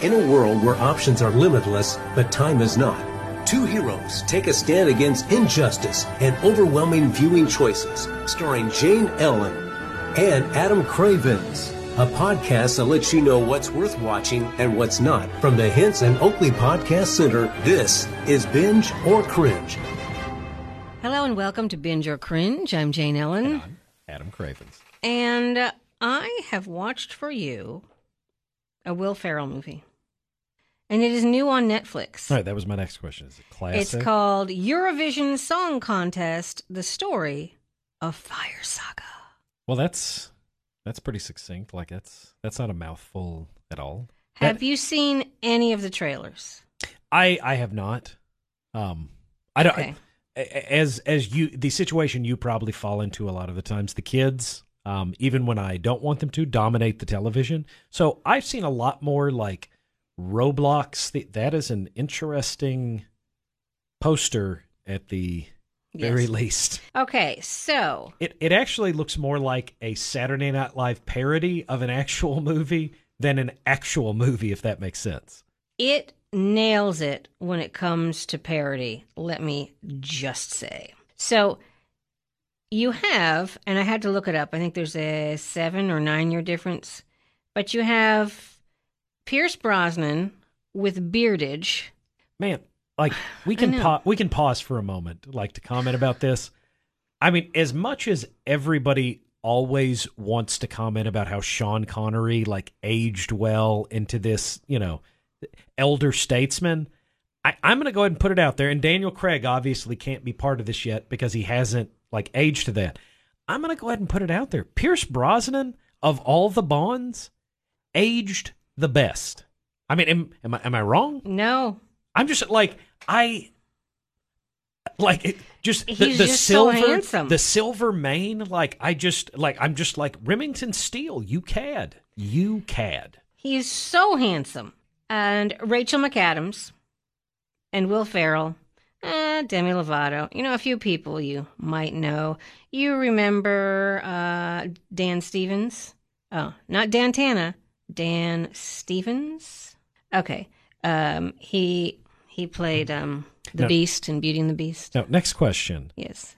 In a world where options are limitless, but time is not, two heroes take a stand against injustice and overwhelming viewing choices, starring Jane Ellen and Adam Cravens. A podcast that lets you know what's worth watching and what's not. From the Hinson Oakley Podcast Center, this is Binge or Cringe. Hello and welcome to Binge or Cringe. I'm Jane Ellen. I'm Adam Cravens. And uh, I have watched for you a Will Ferrell movie. And it is new on Netflix. All right, that was my next question. Is it classic? It's called Eurovision Song Contest The Story of Fire Saga. Well, that's that's pretty succinct. Like that's that's not a mouthful at all. Have That- you seen any of the trailers? I I have not. Um, I don't. Okay. a- As as you the situation you probably fall into a lot of the times. The kids, um, even when I don't want them to, dominate the television. So I've seen a lot more like Roblox. Th- That is an interesting poster at the very least. Okay, so It it actually looks more like a Saturday Night Live parody of an actual movie than an actual movie, if that makes sense. it nails it when it comes to parody, let me just say. So you have, and I had to look it up, I think there's a seven or nine year difference, but you have Pierce Brosnan with beardage. Man, like we can pa- we can pause for a moment, like to comment about this. I mean, as much as everybody always wants to comment about how Sean Connery like aged well into this, you know, elder statesman, I, I'm going to go ahead and put it out there. And Daniel Craig obviously can't be part of this yet because he hasn't like aged to that. I'm going to go ahead and put it out there. Pierce Brosnan of all the Bonds aged the best. I mean, am, am I am I wrong? No, I'm just like I like it just the, He's the just so silver handsome. the silver mane like I just like I'm just like Remington Steele you cad you cad he's so handsome. And Rachel McAdams and Will Ferrell, uh, Demi Lovato, you know, a few people you might know. You remember uh, Dan Stevens? Oh, not Dan Tana, Dan Stevens. Okay, um, he he played um, the No. Beast in Beauty and the Beast. now next question Yes,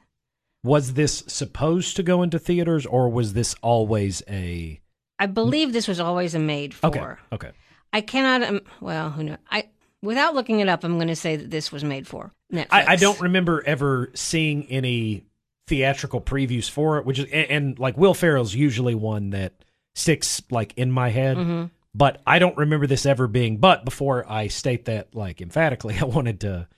was this supposed to go into theaters or was this always a I believe this was always a made for. okay okay I cannot. Um, well, who knows? I without looking it up, I'm going to say that this was made for Netflix. I, I don't remember ever seeing any theatrical previews for it which is and, and like Will Ferrell's usually one that sticks like in my head Mhm. but I don't remember this ever being. But before I state that like emphatically, I wanted to,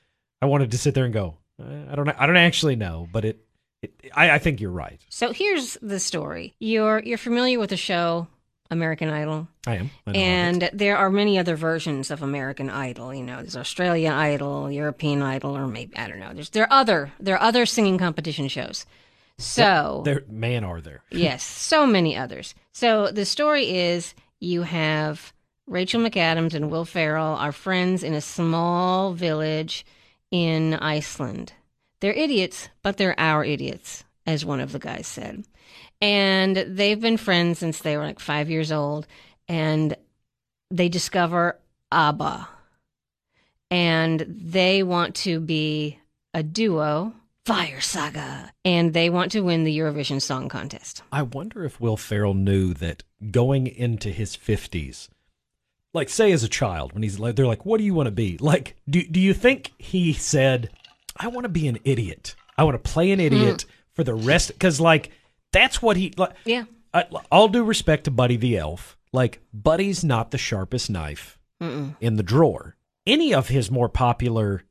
I wanted to sit there and go. "Uh, I don't, I don't actually know, but it, it I, I think you're right. So here's the story. You're you're familiar with the show American Idol, I am, I know of it. and there are many other versions of American Idol. You know, there's Australian Idol, European Idol, or maybe I don't know. There's there are other there are other singing competition shows. So there, man, are there? yes, so many others. So the story is you have Rachel McAdams and Will Ferrell are friends in a small village in Iceland. They're idiots, but they're our idiots, as one of the guys said. And they've been friends since they were like five years old. And they discover ABBA. And they want to be a duo, Fire Saga. And they want to win the Eurovision Song Contest. I wonder if Will Ferrell knew that going into his fifties, like say as a child, when he's like, they're like, "What do you want to be?" Like, do do you think he said, "I want to be an idiot. I want to play an idiot for the rest"? Because like that's what he like. Yeah. I, all due respect to Buddy the Elf, like Buddy's not the sharpest knife Mm-mm. in the drawer. Any of his more popular,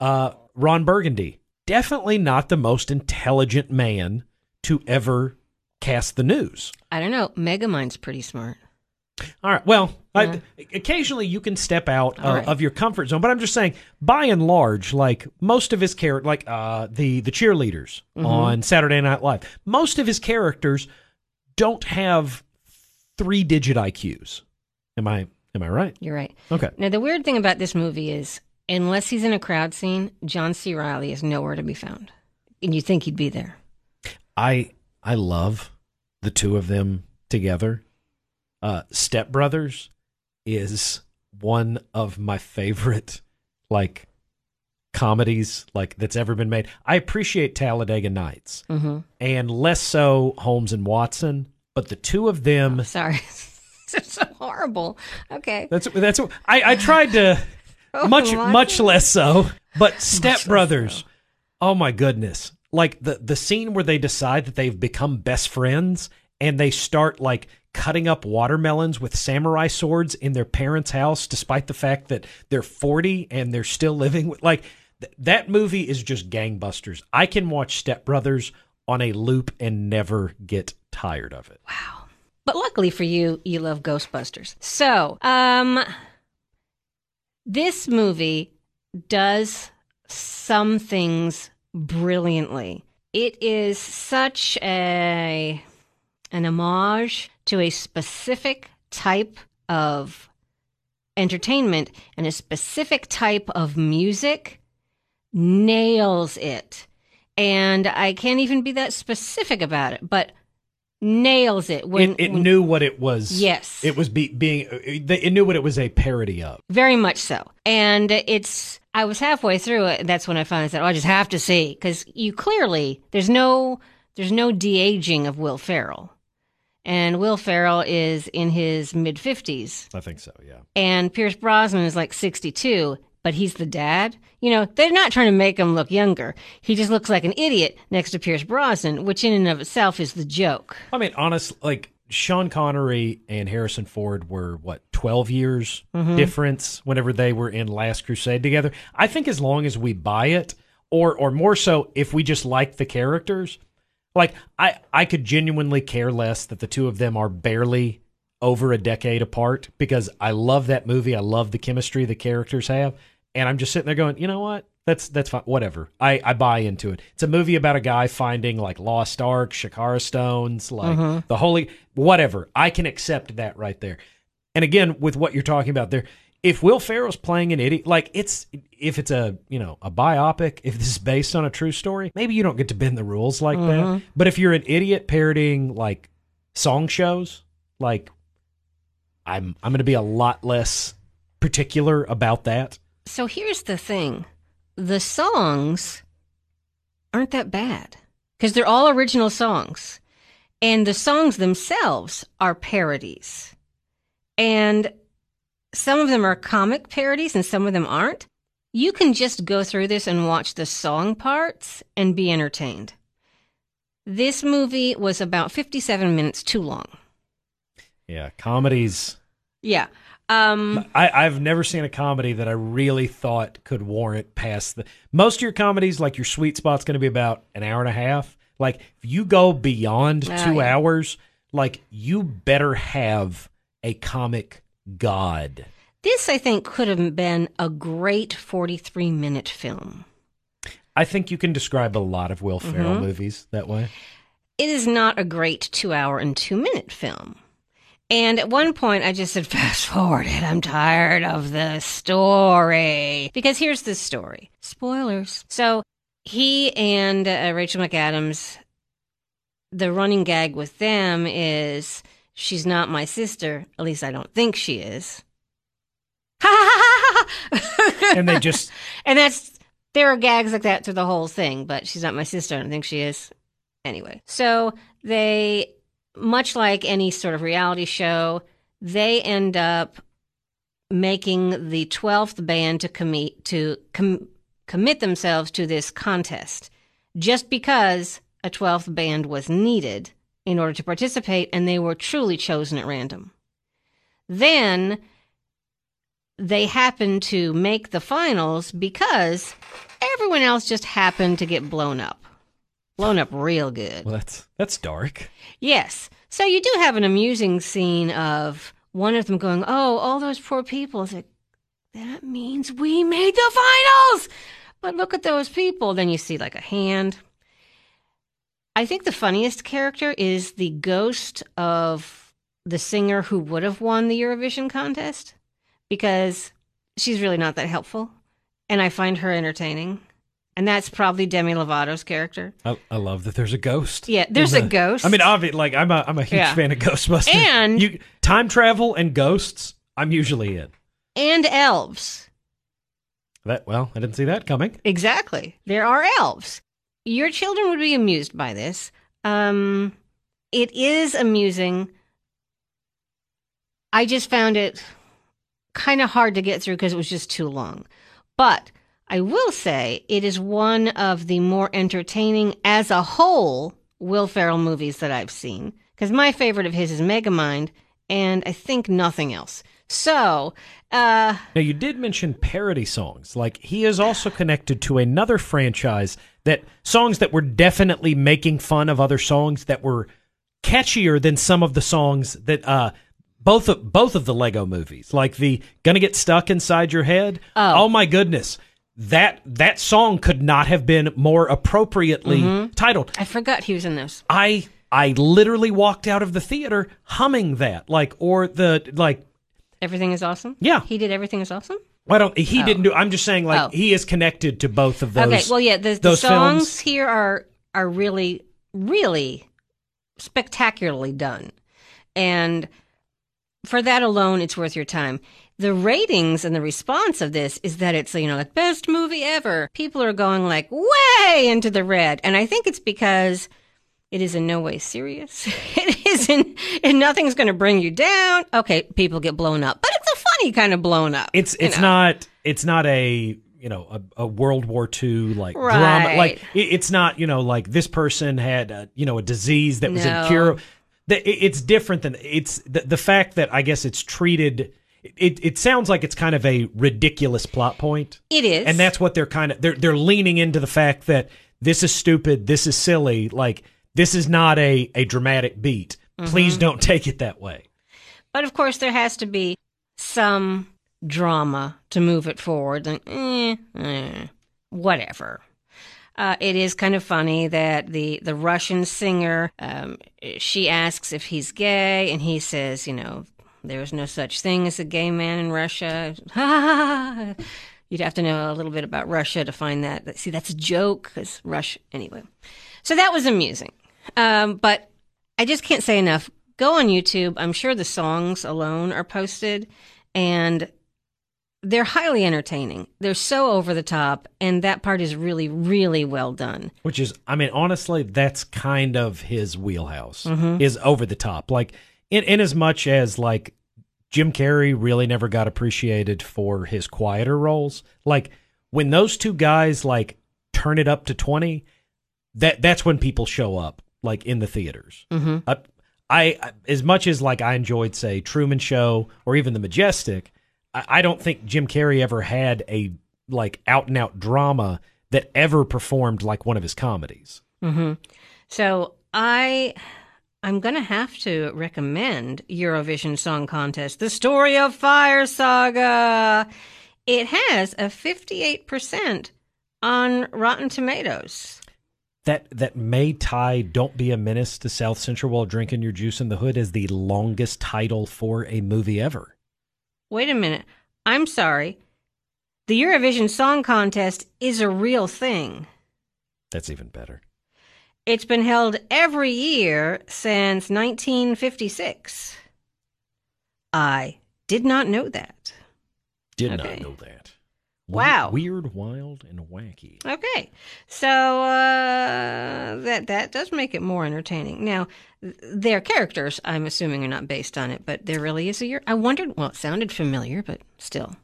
uh, Ron Burgundy, definitely not the most intelligent man to ever cast the news. I don't know. Megamind's pretty smart. All right. Well, Yeah. I, occasionally you can step out uh, right. of your comfort zone, but I'm just saying, by and large, like most of his character, like uh, the the cheerleaders Mm-hmm. on Saturday Night Live, most of his characters don't have three digit IQs. Am I am I right? You're right. Okay. Now, the weird thing about this movie is, unless he's in a crowd scene, John C. Reilly is nowhere to be found. And you think he'd be there. I I love the two of them together. Uh, Step Brothers is one of my favorite like comedies like that's ever been made. I appreciate Talladega Nights Mm-hmm. and less so Holmes and Watson, but the two of them Sorry. it's so horrible. Okay. that's that's I I tried to Oh, much much less so, but Step Brothers. Oh my goodness. Like the the scene where they decide that they've become best friends and they start like cutting up watermelons with samurai swords in their parents' house despite the fact that they're 40 and they're still living with like th- that movie is just gangbusters. I can watch Step Brothers on a loop and never get tired of it. Wow. But luckily for you, you love Ghostbusters. So, um, this movie does some things brilliantly. It is such a an homage to a specific type of entertainment and a specific type of music nails it. And I can't even be that specific about it, but nails it when it it when- knew what it was. Yes. It was be, being it knew what it was a parody of. Very much so. And it's, I was halfway through it, and that's when I finally said, oh, I just have to see. Because you clearly, there's no, there's no de aging of Will Ferrell. And Will Ferrell is in his mid 50s. I think so, yeah. And Pierce Brosnan is like 62, but he's the dad. You know, they're not trying to make him look younger. He just looks like an idiot next to Pierce Brosnan, which in and of itself is the joke. I mean, honest, like Sean Connery and Harrison Ford were what twelve years mm-hmm. difference whenever they were in Last Crusade together. I think as long as we buy it, or or more so, if we just like the characters, like I I could genuinely care less that the two of them are barely over a decade apart because I love that movie. I love the chemistry the characters have, and I'm just sitting there going, you know what? That's that's fine. Whatever. I I buy into it. It's a movie about a guy finding like lost ark, Sankara stones, like mm-hmm. the holy whatever. I can accept that right there. And again, with what you're talking about there, if Will Ferrell's playing an idiot, like it's if it's a you know a biopic, if this is based on a true story, maybe you don't get to bend the rules like that. Mm-hmm. But if you're an idiot parodying like song shows, like I'm I'm going to be a lot less particular about that. So here's the thing the songs aren't that bad because they're all original songs. And the songs themselves are parodies. And some of them are comic parodies and some of them aren't. You can just go through this and watch the song parts and be entertained. This movie was about 57 minutes too long. Yeah, comedies. Yeah. Um, I, I've never seen a comedy that I really thought could warrant past the. Most of your comedies, like your sweet spot's going to be about an hour and a half. Like if you go beyond Ah, two yeah. hours, like you better have a comic god. this, I think, could have been a great 43 minute film. I think you can describe a lot of Will Ferrell Mm-hmm. movies that way. it is not a great two hour and two minute film. And at one point, I just said, fast forward it. I'm tired of the story. Because here's the story spoilers. So he and uh, Rachel McAdams, the running gag with them is she's not my sister. At least I don't think she is. And they just And that's there are gags like that through the whole thing, but she's not my sister. I don't think she is. Anyway, so they, much like any sort of reality show, they end up making the twelfth band to commit to com- commit themselves to this contest, just because a twelfth band was needed in order to participate, and they were truly chosen at random. Then they happened to make the finals because everyone else just happened to get blown up. Blown up real good. well, that's that's dark. Yes. So you do have an amusing scene of one of them going, Oh, all those poor people. It's like, that means we made the finals. But look at those people. Then you see like a hand. I think the funniest character is the ghost of the singer who would have won the Eurovision contest because she's really not that helpful. And I find her entertaining. And that's probably Demi Lovato's character. I, I love that there's a ghost. Yeah, there's a the- ghost. I mean, obviously, like I'm a I'm a huge Yeah. fan of Ghostbusters. And- you time travel and ghosts, I'm usually in. and elves. That well, I didn't see that coming. Exactly. There are elves. Your children would be amused by this. Um, it is amusing. I just found it kind of hard to get through because it was just too long. But I will say it is one of the more entertaining as a whole Will Ferrell movies that I've seen. Because my favorite of his is Megamind, and I think nothing else. So, uh, Now you did mention parody songs. Like he is also connected to another franchise that songs that were definitely making fun of other songs that were catchier than some of the songs that uh both of both of the Lego movies. Like the Gonna Get Stuck Inside Your Head. Oh. my goodness. That that song could not have been more appropriately mm-hmm. titled. I forgot he was in this. I I literally walked out of the theater humming that. Like or the like Everything is awesome. Yeah. he did. Everything is awesome. I don't. He didn't oh. do. I'm just saying, like Oh. he is connected to both of those. okay, well, yeah, the, the songs films. here are are really, really spectacularly done, and for that alone, it's worth your time. The ratings and the response of this is that it's you know like best movie ever. People are going like way into the red, and I think it's because it is in no way serious. It isn't, and nothing's going to bring you down. Okay, people get blown up, but it's a funny kind of blown up. It's it's know? not it's not a you know a, a World War II like drama. Like it, it's not you know like this person had a, you know a disease that was No. incurable. It's different than it's the, the fact that I guess it's treated. It it sounds like it's kind of a ridiculous plot point. It is, and that's what they're kind of they're they're leaning into the fact that this is stupid, this is silly, like this is not a a dramatic beat. Mm-hmm. Please don't take it that way. But of course, there has to be some drama to move it forward. Like, eh, eh, whatever. Uh, it is kind of funny that the, the Russian singer, um, she asks if he's gay, and he says, you know, there's no such thing as a gay man in Russia. You'd have to know a little bit about Russia to find that. See, that's a joke because Russia. Anyway, so that was amusing. Um, but I just can't say enough. Go on YouTube. I'm sure the songs alone are posted, and they're highly entertaining. They're so over the top, and that part is really, really well done. Which is, I mean, honestly, that's kind of his wheelhouse. Is over the top. Like in in as much as like Jim Carrey really never got appreciated for his quieter roles. Like when those two guys like turn it up to twenty, that that's when people show up like in the theaters. Mm-hmm. I, I as much as like I enjoyed say Truman Show or even The Majestic, I, I don't think Jim Carrey ever had a like out and out drama that ever performed like one of his comedies. Mm-hmm. So I, I'm gonna have to recommend Eurovision Song Contest: The Story of Fire Saga. It has a 58% on Rotten Tomatoes. That that may tie "Don't Be a Menace to South Central While Drinking Your Juice in the Hood" as the longest title for a movie ever. Wait a minute. I'm sorry. The Eurovision Song Contest is a real thing. That's even better. It's been held every year since 1956. I did not know that. Did Okay. not know that. Wow. Weird, wild, and wacky. Okay, so uh, that that does make it more entertaining. Now, th- their characters, I'm assuming, are not based on it, but there really is a year. I wondered. Well, it sounded familiar, but still,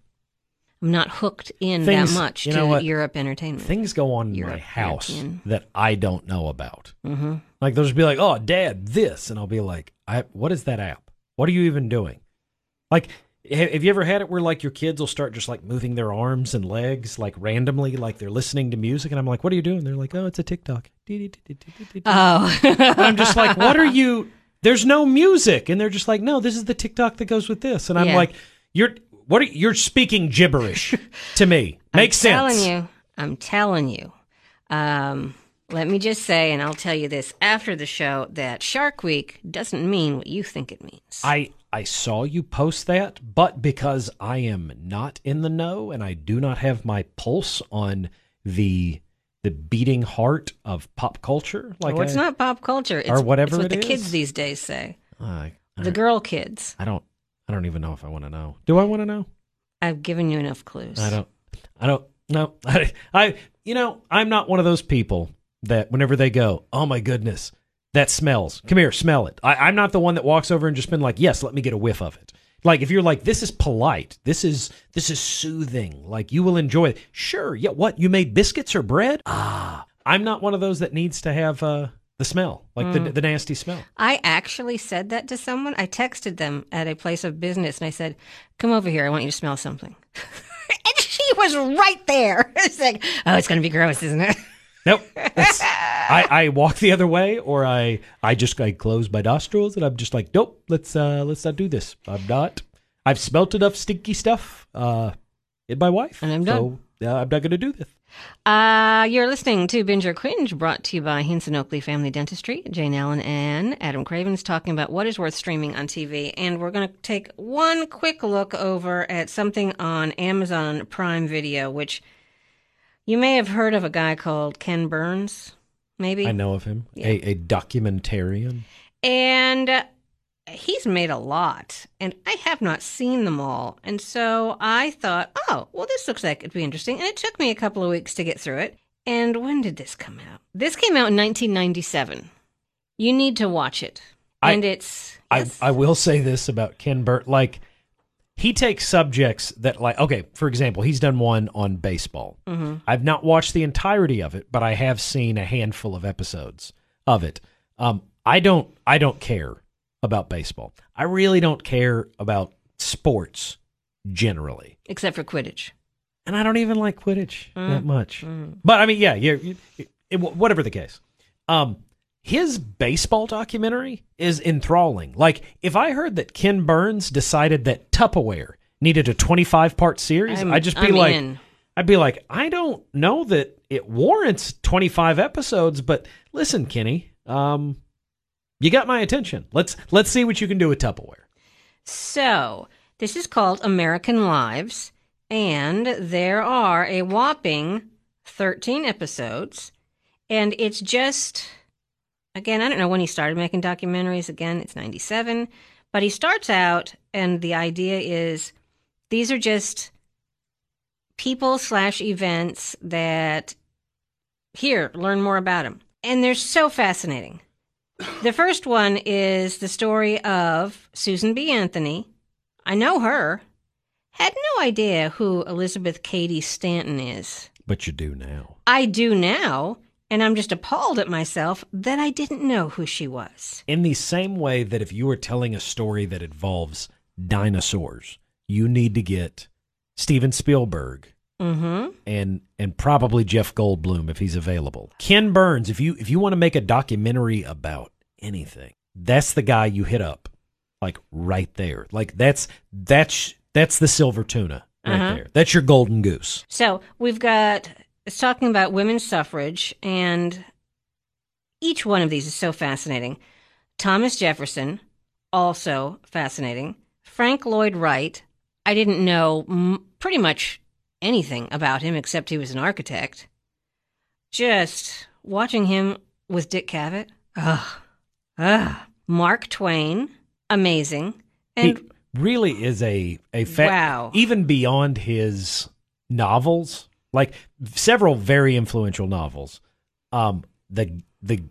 I'm not hooked in Things- that much you to know what? Europe entertainment. Things go on in my house European. that I don't know about. hmm Like they'll just be like, "Oh, Dad, this," and I'll be like, "I what is that app? What are you even doing?" Like, have you ever had it where like your kids will start just like moving their arms and legs like randomly, like they're listening to music, and I'm like, "What are you doing?" They're like, "Oh, it's a TikTok." And Oh, I'm just like, "What are you?" There's no music, and they're just like, "No, this is the TikTok that goes with this," and I'm Yeah. like, "You're what? Are, you're speaking gibberish to me. Makes sense. I'm sense." telling you. I'm telling you. Um, let me just say, and I'll tell you this after the show, that Shark Week doesn't mean what you think it means. I I saw you post that, but because I am not in the know and I do not have my pulse on the the beating heart of pop culture, oh, like well, it's I, not pop culture. It's, or whatever it's what it the kids these days say. Uh, I, The girl kids. I don't I don't even know if I want to know. Do I want to know? I've given you enough clues. I don't. I don't. No. I, I. You know, I'm not one of those people that whenever they go, oh my goodness, that smells. Come here, smell it. I, I'm not the one that walks over and just been like, yes, let me get a whiff of it. Like if you're like, this is polite, this is this is soothing, like you will enjoy it. Sure, yeah. What you made biscuits or bread? Ah, I'm not one of those that needs to have uh, the smell, like the the nasty smell. I actually said that to someone. I texted them at a place of business and I said, Come over here. I want you to smell something. and she was right there. It's like, Oh, it's going to be gross, isn't it? Nope. I, I walk the other way, or I I just I close my nostrils, and I'm just like, nope. Let's uh let's not do this. I'm not. I've smelt enough stinky stuff uh in my wife, And I'm done. so uh, I'm not going to do this. Uh, you're listening to Binge or Cringe, brought to you by Hinson Oakley Family Dentistry. Jane Allen and Adam Cravens talking about what is worth streaming on TV. And we're going to take one quick look over at something on Amazon Prime Video, which you may have heard of a guy called Ken Burns, maybe. I know of him, a, a documentarian. And uh, he's made a lot, and I have not seen them all. And so I thought, oh, well, this looks like it'd be interesting. And it took me a couple of weeks to get through it. And when did this come out? This came out in 1997. You need to watch it. I- And it's. I, yes. I will say this about Ken Burns. Like, he takes subjects that, like, okay, for example, he's done one on baseball. Mm-hmm. I've not watched the entirety of it, but I have seen a handful of episodes of it. Um, I don't, I don't care about baseball. I really don't care about sports generally, Except for Quidditch. and I don't even like Quidditch Mm. that much. But I mean, yeah, yeah, you- it- whatever the case. Um, his baseball documentary is enthralling. Like, if I heard that Ken Burns decided that Tupperware needed a 25 part series, I'm- I'd just be I'm like, in. I'd be like, I don't know that it warrants 25 episodes, but listen, Kenny, um, you got my attention. Let's let's see what you can do with Tupperware. So, this is called American Lives, and there are a whopping 13 episodes, and it's just, again, I don't know when he started making documentaries. Again, it's 97, but he starts out, and the idea is these are just people slash events that, here, learn more about them. And they're so fascinating. The first one is the story of Susan B. Anthony. I know her. Had no idea who Elizabeth Cady Stanton is. But you do now. I do now, and I'm just appalled at myself that I didn't know who she was. In the same way that if you were telling a story that involves dinosaurs, you need to get Steven Spielberg Mm-hmm. and and probably Jeff Goldblum if he's available. Ken Burns, if you if you want to make a documentary about anything, that's the guy you hit up. Like right there. Like that's that's that's the silver tuna right Uh-huh. there. That's your golden goose. So we've got it's talking about women's suffrage, and each one of these is so fascinating. Thomas Jefferson, also fascinating. Frank Lloyd Wright, I didn't know m- pretty much anything about him except he was an architect. Just watching him with Dick Cavett, ugh, ugh. Mark Twain, amazing, and he really is a a fa- Wow. even beyond his novels, like several very influential novels. Um the the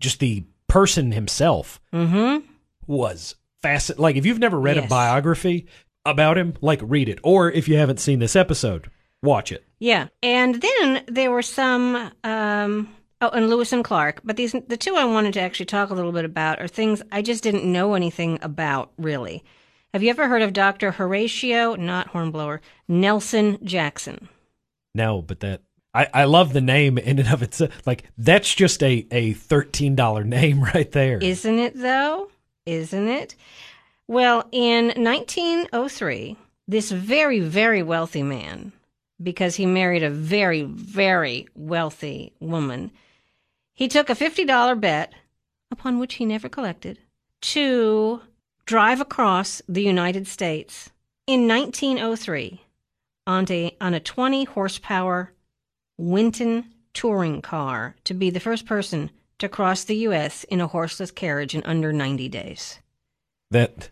just the person himself mm-hmm. was fascinating. Like if you've never read a biography about him, like read it, or if you haven't seen this episode, watch it. Yeah, and then there were some. Um, oh, and Lewis and Clark. But these, the two I wanted to actually talk a little bit about, are things I just didn't know anything about. Really, have you ever heard of Doctor Horatio, not Hornblower, Nelson Jackson? No, but that I, I love the name in and of itself. Like that's just a a thirteen dollar name right there. Isn't it though? Isn't it? Well, in 1903, this very, very wealthy man, because he married a very, very wealthy woman, he took a $50 bet, upon which he never collected, to drive across the United States in 1903 on a, on a 20 horsepower Winton touring car to be the first person to cross the U.S. in a horseless carriage in under 90 days. That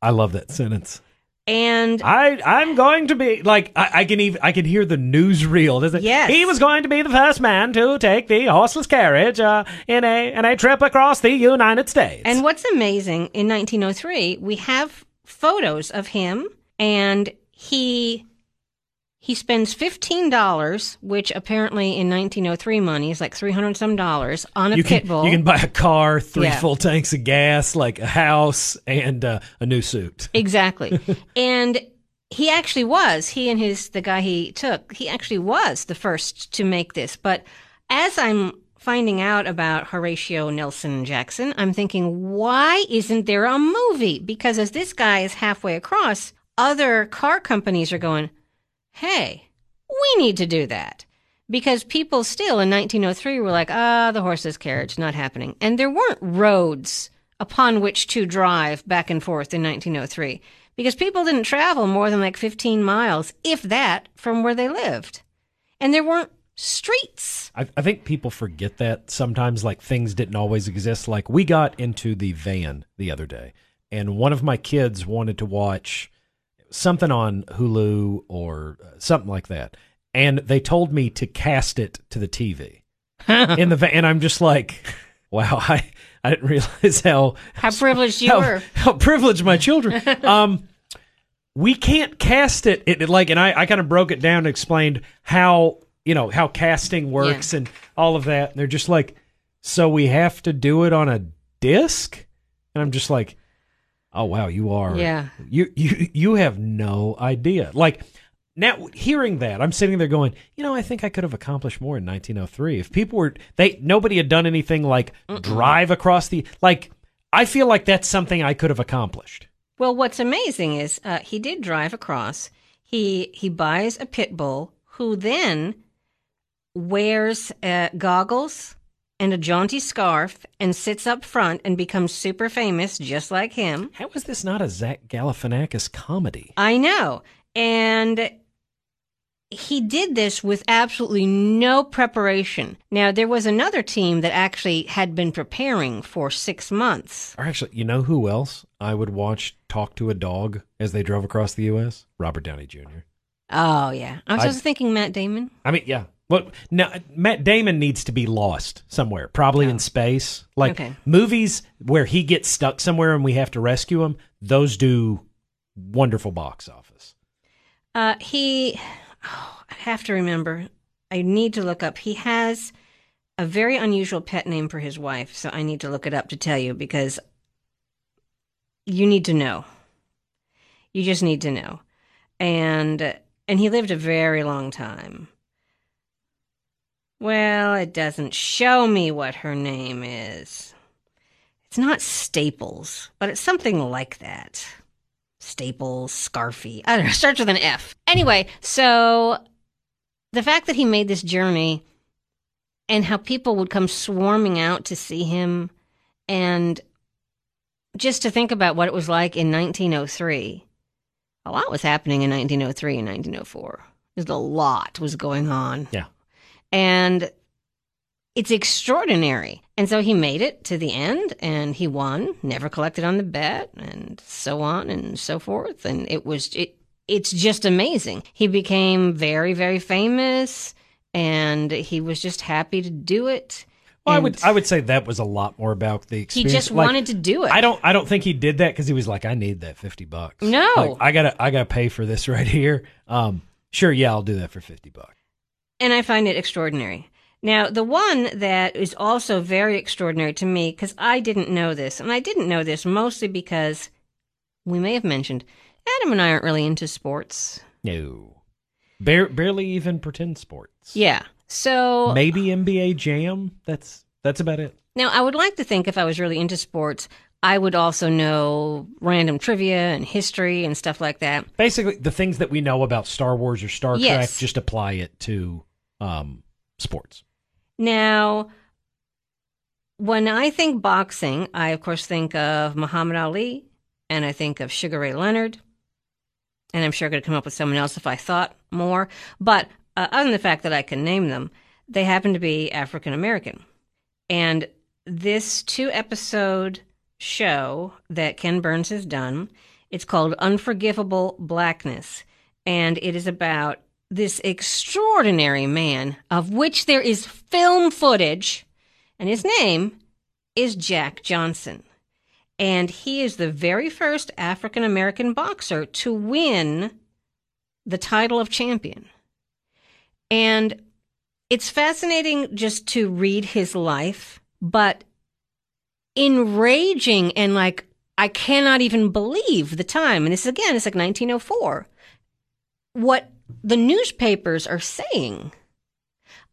I love that sentence. And I I'm going to be like I, I can even I can hear the newsreel. Does it? Yes. He was going to be the first man to take the horseless carriage uh, in a in a trip across the United States. And what's amazing in 1903, we have photos of him, and he he spends fifteen dollars, which apparently in 1903 money is like three hundred some dollars on a you pit can bull. you can buy a car, three Yeah. full tanks of gas, like a house, and uh, a new suit. Exactly. and he actually was, he and his, the guy he took, he actually was the first to make this. But as I'm finding out about Horatio Nelson Jackson, I'm thinking, why isn't there a movie? Because as this guy is halfway across, other car companies are going, hey, we need to do that. Because people still in 1903 were like, ah, the horse's carriage, not happening. And there weren't roads upon which to drive back and forth in 1903 because people didn't travel more than like 15 miles, if that, from where they lived. And there weren't streets. I, I think people forget that sometimes, like things didn't always exist. Like we got into the van the other day, and one of my kids wanted to watch something on Hulu or uh, something like that, and they told me to cast it to the TV in the van, and I'm just like, wow, I I didn't realize how How privileged you how, were. how privileged my children. Um, we can't cast it, it like, and I, I kind of broke it down and explained how you know how casting works and all of that. And they're just like, so we have to do it on a disc, and I'm just like, oh wow, you are, Yeah. you you you have no idea, like. Now hearing that, I'm sitting there going, you know, I think I could have accomplished more in 1903 if people were they nobody had done anything like drive across the like. I feel like that's something I could have accomplished. Well, what's amazing is uh, he did drive across. He he buys a pit bull, who then wears uh, goggles and a jaunty scarf and sits up front and becomes super famous, just like him. How is this not a Zach Galifianakis comedy? I know, and he did this with absolutely no preparation. Now, there was another team that actually had been preparing for six months. Or actually, you know who else I would watch talk to a dog as they drove across the U.S.? Robert Downey Jr. Oh, yeah. I was I- just thinking Matt Damon. I mean, yeah. Well, now Matt Damon needs to be lost somewhere, probably in space. Like Okay. movies where he gets stuck somewhere and we have to rescue him. Those do wonderful box office. Uh, he, oh, I have to remember. I need to look up. He has a very unusual pet name for his wife, so I need to look it up to tell you because you need to know. You just need to know, and and he lived a very long time. Well, it doesn't show me what her name is. It's not Staples, but it's something like that. Staples, Scarfy. I don't know. Starts with an F. Anyway, so the fact that he made this journey and how people would come swarming out to see him and just to think about what it was like in 1903. A lot was happening in 1903 and 1904. There's a lot was going on. Yeah. And it's extraordinary. And so he made it to the end and he won, never collected on the bet, and so on and so forth. And it was, it, it's just amazing. He became very, very famous and he was just happy to do it. Well, I would I would say that was a lot more about the experience. he just Like, wanted to do it. I don't I don't think he did that because he was like, I need that fifty bucks. No. Like, I gotta I gotta pay for this right here. Um, sure, yeah, I'll do that for fifty bucks. And I find it extraordinary. Now, the one that is also very extraordinary to me, because I didn't know this, and I didn't know this mostly because we may have mentioned Adam and I aren't really into sports. No, Bare, barely even pretend sports. Yeah. So maybe NBA Jam. That's that's about it. now I would like to think if I was really into sports, I would also know random trivia and history and stuff like that. Basically, the things that we know about Star Wars or Star Trek, just apply it to um, sports. Now, when I think boxing, I of course think of Muhammad Ali and I think of Sugar Ray Leonard. And I'm sure I could come up with someone else if I thought more. But uh, other than the fact that I can name them, they happen to be African American. And this two episode show that Ken Burns has done It's called Unforgivable Blackness, and it is about this extraordinary man of which there is film footage, and his name is Jack Johnson. And he is the very first African American boxer to win the title of champion. And it's fascinating just to read his life, but enraging and like, I cannot even believe the time. And this is again, it's like 1904. What the newspapers are saying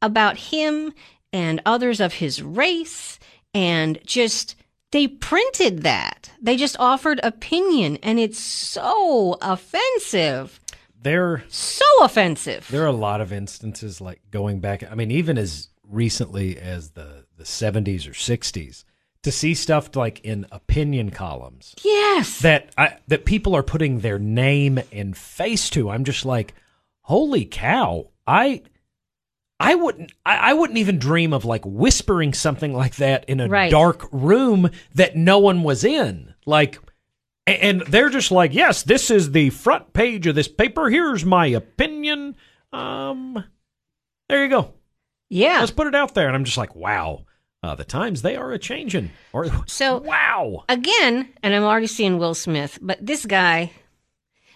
about him and others of his race and just they printed that. They just offered opinion and it's so offensive. They're So offensive. there are a lot of instances like going back I mean even as recently as the the 70s or 60s to see stuff like in opinion columns yes. that I, that people are putting their name and face to. I'm just like, holy cow! I I wouldn't I, I wouldn't even dream of like whispering something like that in a Right. dark room that no one was in. Like, and they're just like, yes, this is the front page of this paper. Here's my opinion. Um, there you go. yeah. Let's put it out there. And I'm just like, wow. Uh, the times they are a changing. Or So wow. again, and I'm already seeing Will Smith, but this guy,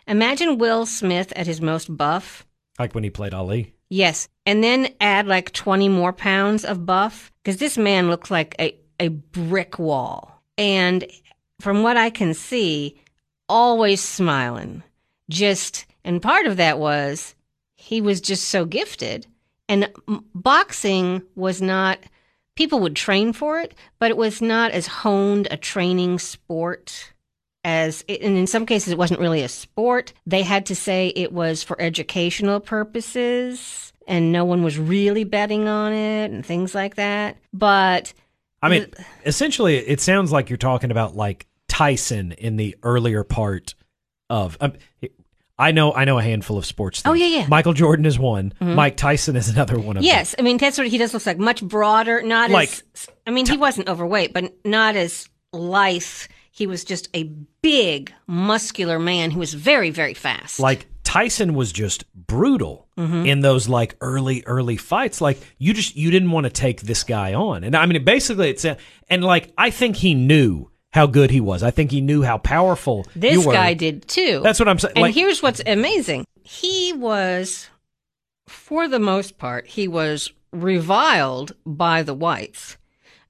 imagine Will Smith at his most buff. Like when he played Ali. Yes. And then add like 20 more pounds of buff because this man looks like a, a brick wall. And from what I can see, always smiling. Just, and part of that was he was just so gifted. And boxing was not, people would train for it, but it was not as honed a training sport as, and in some cases, it wasn't really a sport. They had to say it was for educational purposes, and no one was really betting on it and things like that. But I mean, essentially, it sounds like you're talking about like Tyson in the earlier part of. Um, I know, I know a handful of sports. Oh, yeah, yeah. Michael Jordan is one. Mike Tyson is another one of them. Yes, I mean that's what he does. Looks like much broader, not Like- as. I mean, he wasn't overweight, but not as lithe. He was just a big, muscular man who was very, very fast. Like Tyson was just brutal Mm-hmm. in those like early, early fights. Like you just you didn't want to take this guy on, and I mean, basically, it's a, and like I think he knew how good he was. I think he knew how powerful you this guy did too. That's what I'm saying. And Like, here's what's amazing: he was, for the most part, he was reviled by the whites,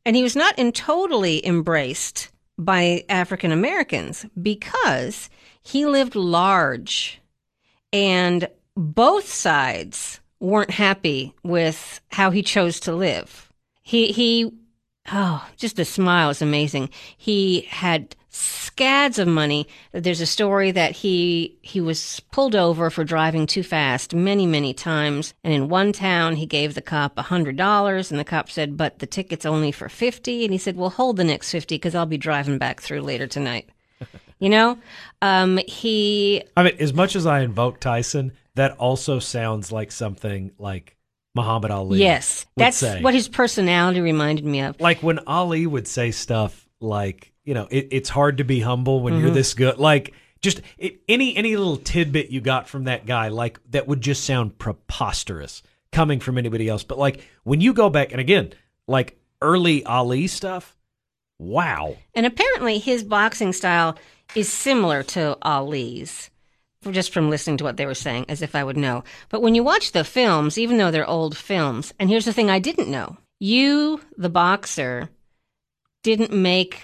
and he was not in totally embraced by African Americans because he lived large and both sides weren't happy with how he chose to live. He he oh, just the smile is amazing. He had scads of money. There's a story that he he was pulled over for driving too fast many many times, and in one town he gave the cop a hundred dollars, and the cop said, "But the ticket's only for fifty. And he said, "Well, hold the next fifty because I'll be driving back through later tonight." you know, um, he I mean, as much as I invoke Tyson, that also sounds like something like Muhammad Ali. yes, that's say. what his personality reminded me of. like when Ali would say stuff like, you know, it, it's hard to be humble when Mm-hmm. you're this good. Like, just it, any any little tidbit you got from that guy, like that would just sound preposterous coming from anybody else. But like when you go back, and again, like early Ali stuff, wow. And apparently, his boxing style is similar to Ali's, just from listening to what they were saying, as if I would know. But when you watch the films, even though they're old films, and here's the thing I didn't know you, the boxer, didn't make,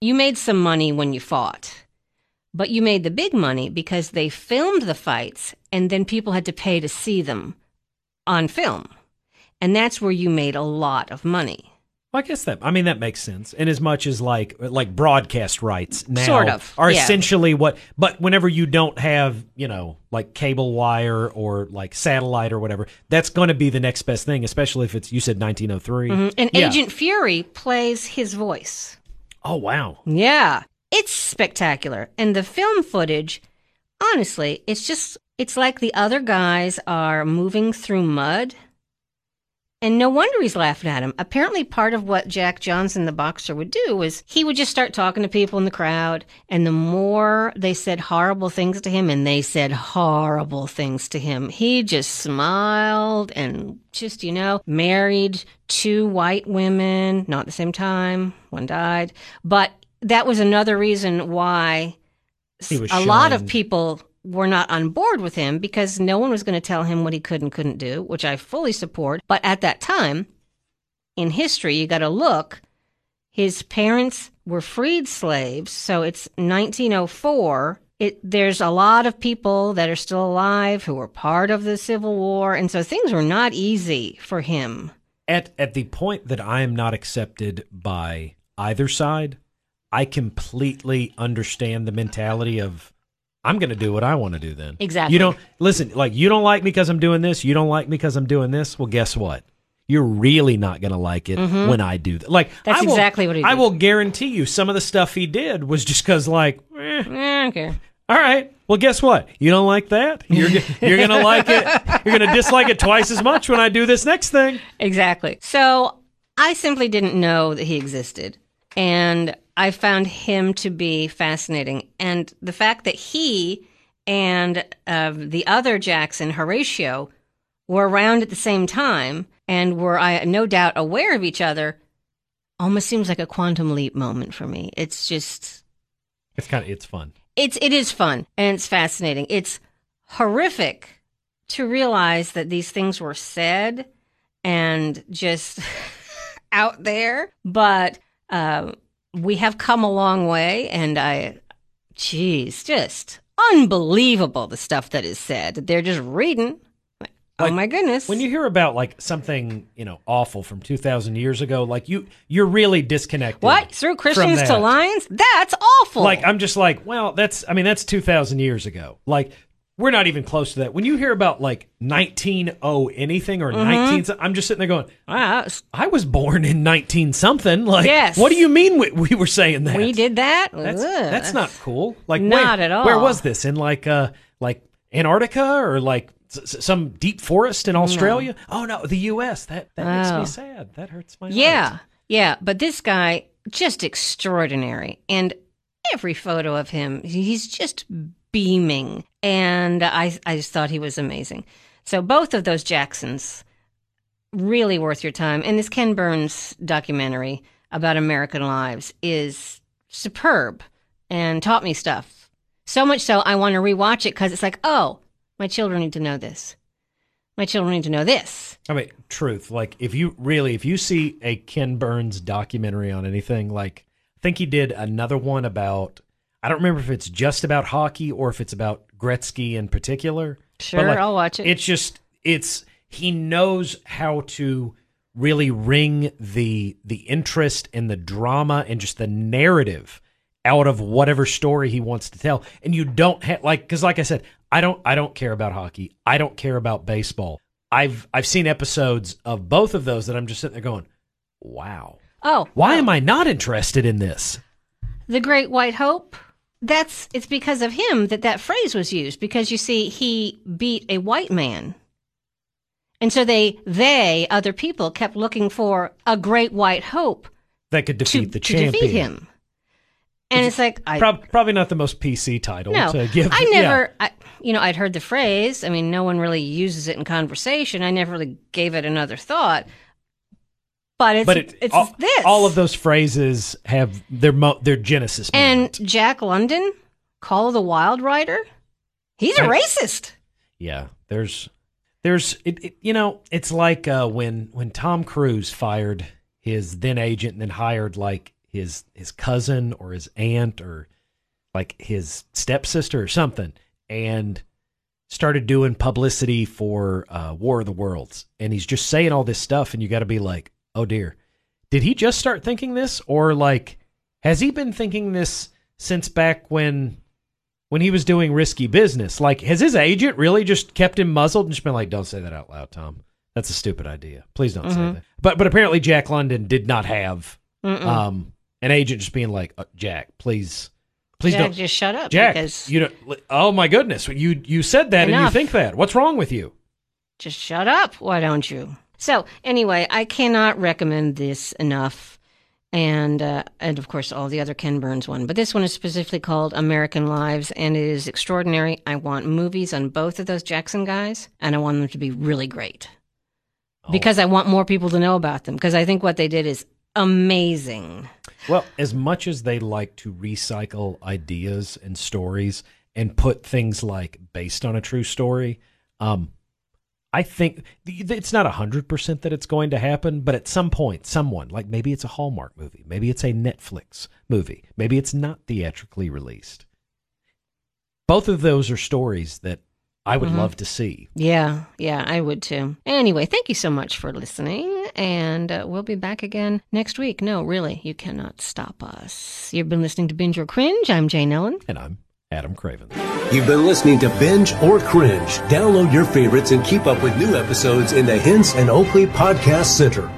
you made some money when you fought. But you made the big money because they filmed the fights and then people had to pay to see them on film. And that's where you made a lot of money. Well, I guess that I mean that makes sense. In as much as like like broadcast rights now Sort of, are yeah. essentially what but whenever you don't have, you know, like cable wire or like satellite or whatever, that's going to be the next best thing, especially if it's you said 1903. Mm-hmm. And Yeah. Agent Fury plays his voice. Oh wow. Yeah. It's spectacular. And the film footage, honestly, it's just, it's like the other guys are moving through mud And no wonder he's laughing at him. Apparently, part of what Jack Johnson, the boxer, would do was he would just start talking to people in the crowd. And the more they said horrible things to him, and they said horrible things to him, he just smiled and just, you know, married two white women, not at the same time. One died. But that was another reason why a lot of people were not on board with him because no one was going to tell him what he could and couldn't do, which I fully support. But at that time, in history, you got to look. His parents were freed slaves, so it's 1904. It, there's a lot of people that are still alive who were part of the Civil War, and so things were not easy for him. At at the point that I am not accepted by either side, I completely understand the mentality of I'm going to do what I want to do then. Exactly. You don't listen, like you don't like me because I'm doing this, you don't like me because I'm doing this. Well, guess what? You're really not going to like it when I do that. Like Mm-hmm. That's will- exactly what he I will guarantee you some of the stuff he did was just cuz like eh, Eh, I don't care. all right. Well, guess what? You don't like that? You're you're going to like it. You're going to dislike it twice as much when I do this next thing. Exactly. So I simply didn't know that he existed. And I found him to be fascinating. And the fact that he and uh, the other Jackson, Horatio, were around at the same time and were, I no doubt, aware of each other almost seems like a quantum leap moment for me. It's just It's kind of it's fun. it's it is fun and it's fascinating. It's horrific to realize that these things were said and just out there, but uh, we have come a long way, and I, geez, just unbelievable the stuff that is said. They're just reading. oh Like, my goodness! When you hear about like something, you know, awful from 2000 years ago, like you you're really disconnected. what from Christians to lions? That's awful. Like I'm just like, well, that's I mean, that's 2000 years ago. Like we're not even close to that. When you hear about like 1900 anything or Mm-hmm. 19 I'm just sitting there going, it's- I was born in 19 something. Like Yes. what do you mean we, we were saying that? we did that. That's Ugh. that's not cool. Like Not where, at all. Where was this? In like uh like Antarctica or like s- some deep forest in Australia? Oh no, the U.S. That that makes Oh. me sad. That hurts my Yeah, heart. yeah. But this guy, just extraordinary. And every photo of him, he's just beaming. And I, I just thought he was amazing. So both of those Jacksons, really worth your time. And this Ken Burns documentary about American lives is superb and taught me stuff. So much so I want to rewatch it because it's like, oh, my children need to know this. My children need to know this. I mean, truth. Like, if you really, if you see a Ken Burns documentary on anything, like, I think he did another one about. I don't remember if it's just about hockey or if it's about Gretzky in particular. Sure, like, I'll watch it. It's just, it's he knows how to really wring the the interest and the drama and just the narrative out of whatever story he wants to tell. And you don't have like because like I said, I don't I don't care about hockey. I don't care about baseball. I've I've seen episodes of both of those that I'm just sitting there going, wow. Oh, Why am I not interested in this? the Great White Hope? That's it's because of him that that phrase was used because you see he beat a white man. And so they they other people kept looking for a great white hope That could to, defeat the to champion. defeat him. And it's like I Prob- probably not the most PC title no, to give. I yeah. never, I, you know, I'd heard the phrase. I mean, no one really uses it in conversation. I never really gave it another thought. But it's but it, it's all, this. all of those phrases have their mo- their genesis. And. Jack London, Call of the Wild Writer, he's a racist. yeah, there's there's it, it you know it's like uh, when when Tom Cruise fired his then agent and then hired like his his cousin or his aunt or like his stepsister or something and started doing publicity for uh, War of the Worlds and he's just saying all this stuff and you got to be like oh dear did he just start thinking this or like has he been thinking this since back when when he was doing risky business like has his agent really just kept him muzzled and just been like don't say that out loud tom that's a stupid idea please don't say Mhm. that but but apparently jack london did not have Mm-mm. um an agent just being like uh, jack please please Jack, don't just shut up jack because you don't oh my goodness you you said that and you think that what's wrong with you just shut up. Why don't you? So anyway, I cannot recommend this enough. And uh, and of course all the other Ken Burns one, but this one is specifically called American Lives, and it is extraordinary. I want movies on both of those Jackson guys, and I want them to be really great Oh. because I want more people to know about them. Because I think what they did is amazing. Well, as much as they like to recycle ideas and stories and put things like based on a true story, um, I think it's not 100% that it's going to happen, but at some point, someone, like maybe it's a Hallmark movie, maybe it's a Netflix movie, maybe it's not theatrically released. Both of those are stories that I would love to see. Yeah, yeah, I would too. Anyway, thank you so much for listening, and uh, we'll be back again next week. No, really, you cannot stop us. You've been listening to Binge or Cringe. I'm Jane Ellen. And I'm Adam Craven. You've been listening to Binge or Cringe. Download your favorites and keep up with new episodes in the Hinson Oakley Podcast Center.